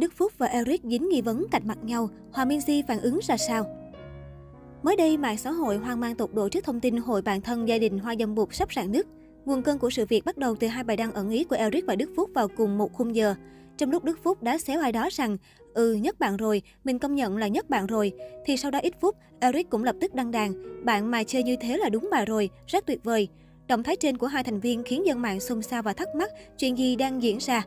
Đức Phúc và Eric dính nghi vấn cạnh mặt nhau, Hòa Minzy phản ứng ra sao? Mới đây, mạng xã hội hoang mang tột độ trước thông tin hội bạn thân gia đình Hoa Dâm Bụt sắp rạn nứt. Nguồn cơn của sự việc bắt đầu từ hai bài đăng ẩn ý của Eric và Đức Phúc vào cùng một khung giờ. Trong lúc Đức Phúc đã xéo ai đó rằng, ừ, nhất bạn rồi, mình công nhận là nhất bạn rồi, thì sau đó ít phút, Eric cũng lập tức đăng đàn, bạn mà chơi như thế là đúng bà rồi, rất tuyệt vời. Động thái trên của hai thành viên khiến dân mạng xôn xao và thắc mắc chuyện gì đang diễn ra.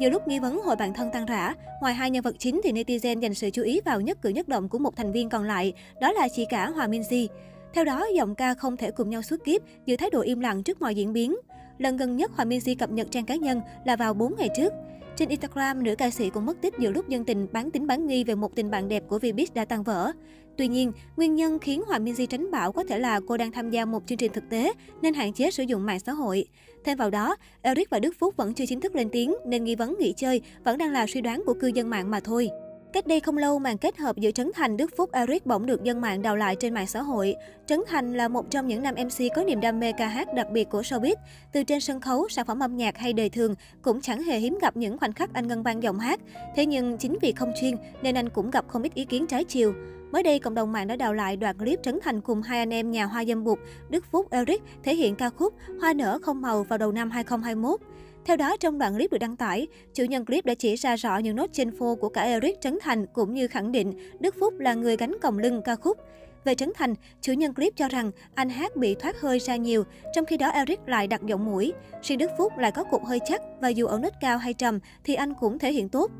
Nhiều lúc nghi vấn hội bạn thân tăng rã, ngoài hai nhân vật chính thì netizen dành sự chú ý vào nhất cử nhất động của một thành viên còn lại, đó là chị cả Hòa Minzy. Theo đó, giọng ca không thể cùng nhau suốt kiếp, giữ thái độ im lặng trước mọi diễn biến. Lần gần nhất Hòa Minzy cập nhật trang cá nhân là vào 4 ngày trước. Trên Instagram, nữ ca sĩ cũng mất tích giữa lúc dân tình bán tính bán nghi về một tình bạn đẹp của Vbiz đã tan vỡ. Tuy nhiên, nguyên nhân khiến Hòa Minzy tránh bão có thể là cô đang tham gia một chương trình thực tế nên hạn chế sử dụng mạng xã hội. Thêm vào đó, Eric và Đức Phúc vẫn chưa chính thức lên tiếng nên nghi vấn nghỉ chơi vẫn đang là suy đoán của cư dân mạng mà thôi. Cách đây không lâu, màn kết hợp giữa Trấn Thành, Đức Phúc, Eric bỗng được dân mạng đào lại trên mạng xã hội. Trấn Thành là một trong những nam MC có niềm đam mê ca hát đặc biệt của showbiz. Từ trên sân khấu, sản phẩm âm nhạc hay đời thường, cũng chẳng hề hiếm gặp những khoảnh khắc anh ngân vang giọng hát. Thế nhưng chính vì không chuyên nên anh cũng gặp không ít ý kiến trái chiều. Mới đây, cộng đồng mạng đã đào lại đoạn clip Trấn Thành cùng hai anh em nhà hoa dâm bụt Đức Phúc, Eric thể hiện ca khúc Hoa nở không màu vào đầu năm 2021. Theo đó, trong đoạn clip được đăng tải, chủ nhân clip đã chỉ ra rõ những nốt trên phô của cả Eric Trấn Thành cũng như khẳng định Đức Phúc là người gánh còng lưng ca khúc. Về Trấn Thành, chủ nhân clip cho rằng anh hát bị thoát hơi ra nhiều, trong khi đó Eric lại đặt giọng mũi. Riêng Đức Phúc lại có cục hơi chắc và dù ở nốt cao hay trầm thì anh cũng thể hiện tốt.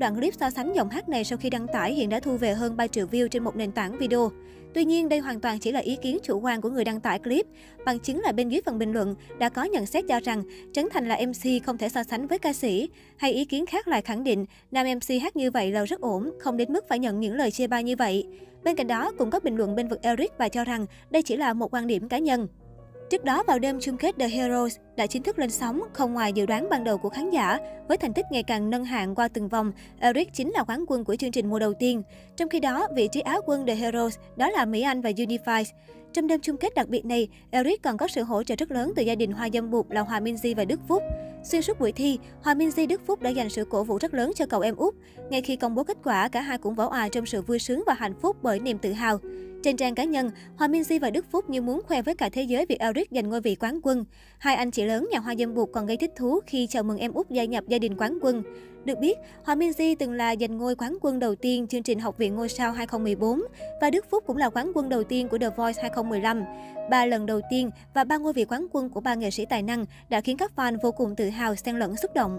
Đoạn clip so sánh giọng hát này sau khi đăng tải hiện đã thu về hơn 3 triệu view trên một nền tảng video. Tuy nhiên, đây hoàn toàn chỉ là ý kiến chủ quan của người đăng tải clip. Bằng chứng là bên dưới phần bình luận đã có nhận xét cho rằng Trấn Thành là MC không thể so sánh với ca sĩ. Hay ý kiến khác lại khẳng định nam MC hát như vậy là rất ổn, không đến mức phải nhận những lời chê bai như vậy. Bên cạnh đó, cũng có bình luận bên vực Eric và cho rằng đây chỉ là một quan điểm cá nhân. Trước đó vào đêm chung kết The Heroes đã chính thức lên sóng, không ngoài dự đoán ban đầu của khán giả, với thành tích ngày càng nâng hạng qua từng vòng, Eric chính là quán quân của chương trình mùa đầu tiên. Trong khi đó, vị trí á quân The Heroes đó là Mỹ Anh và Unified. Trong đêm chung kết đặc biệt này, Eric còn có sự hỗ trợ rất lớn từ gia đình Hoa Dâm Bụt là Hòa Minzy và Đức Phúc. Xuyên suốt buổi thi, Hòa Minzy Đức Phúc đã dành sự cổ vũ rất lớn cho cậu em út. Ngay khi công bố kết quả, cả hai cũng vỡ òa trong sự vui sướng và hạnh phúc bởi niềm tự hào. Trên trang cá nhân, Hòa Minzy và Đức Phúc như muốn khoe với cả thế giới việc Eric giành ngôi vị quán quân. Hai anh chị lớn nhà Hoa Dâm Bụt còn gây thích thú khi chào mừng em út gia nhập gia đình quán quân. Được biết, Hòa Minzy từng là giành ngôi quán quân đầu tiên chương trình Học viện Ngôi sao 2014 và Đức Phúc cũng là quán quân đầu tiên của The Voice 2015. Ba lần đầu tiên và ba ngôi vị quán quân của ba nghệ sĩ tài năng đã khiến các fan vô cùng tự hào xen lẫn xúc động.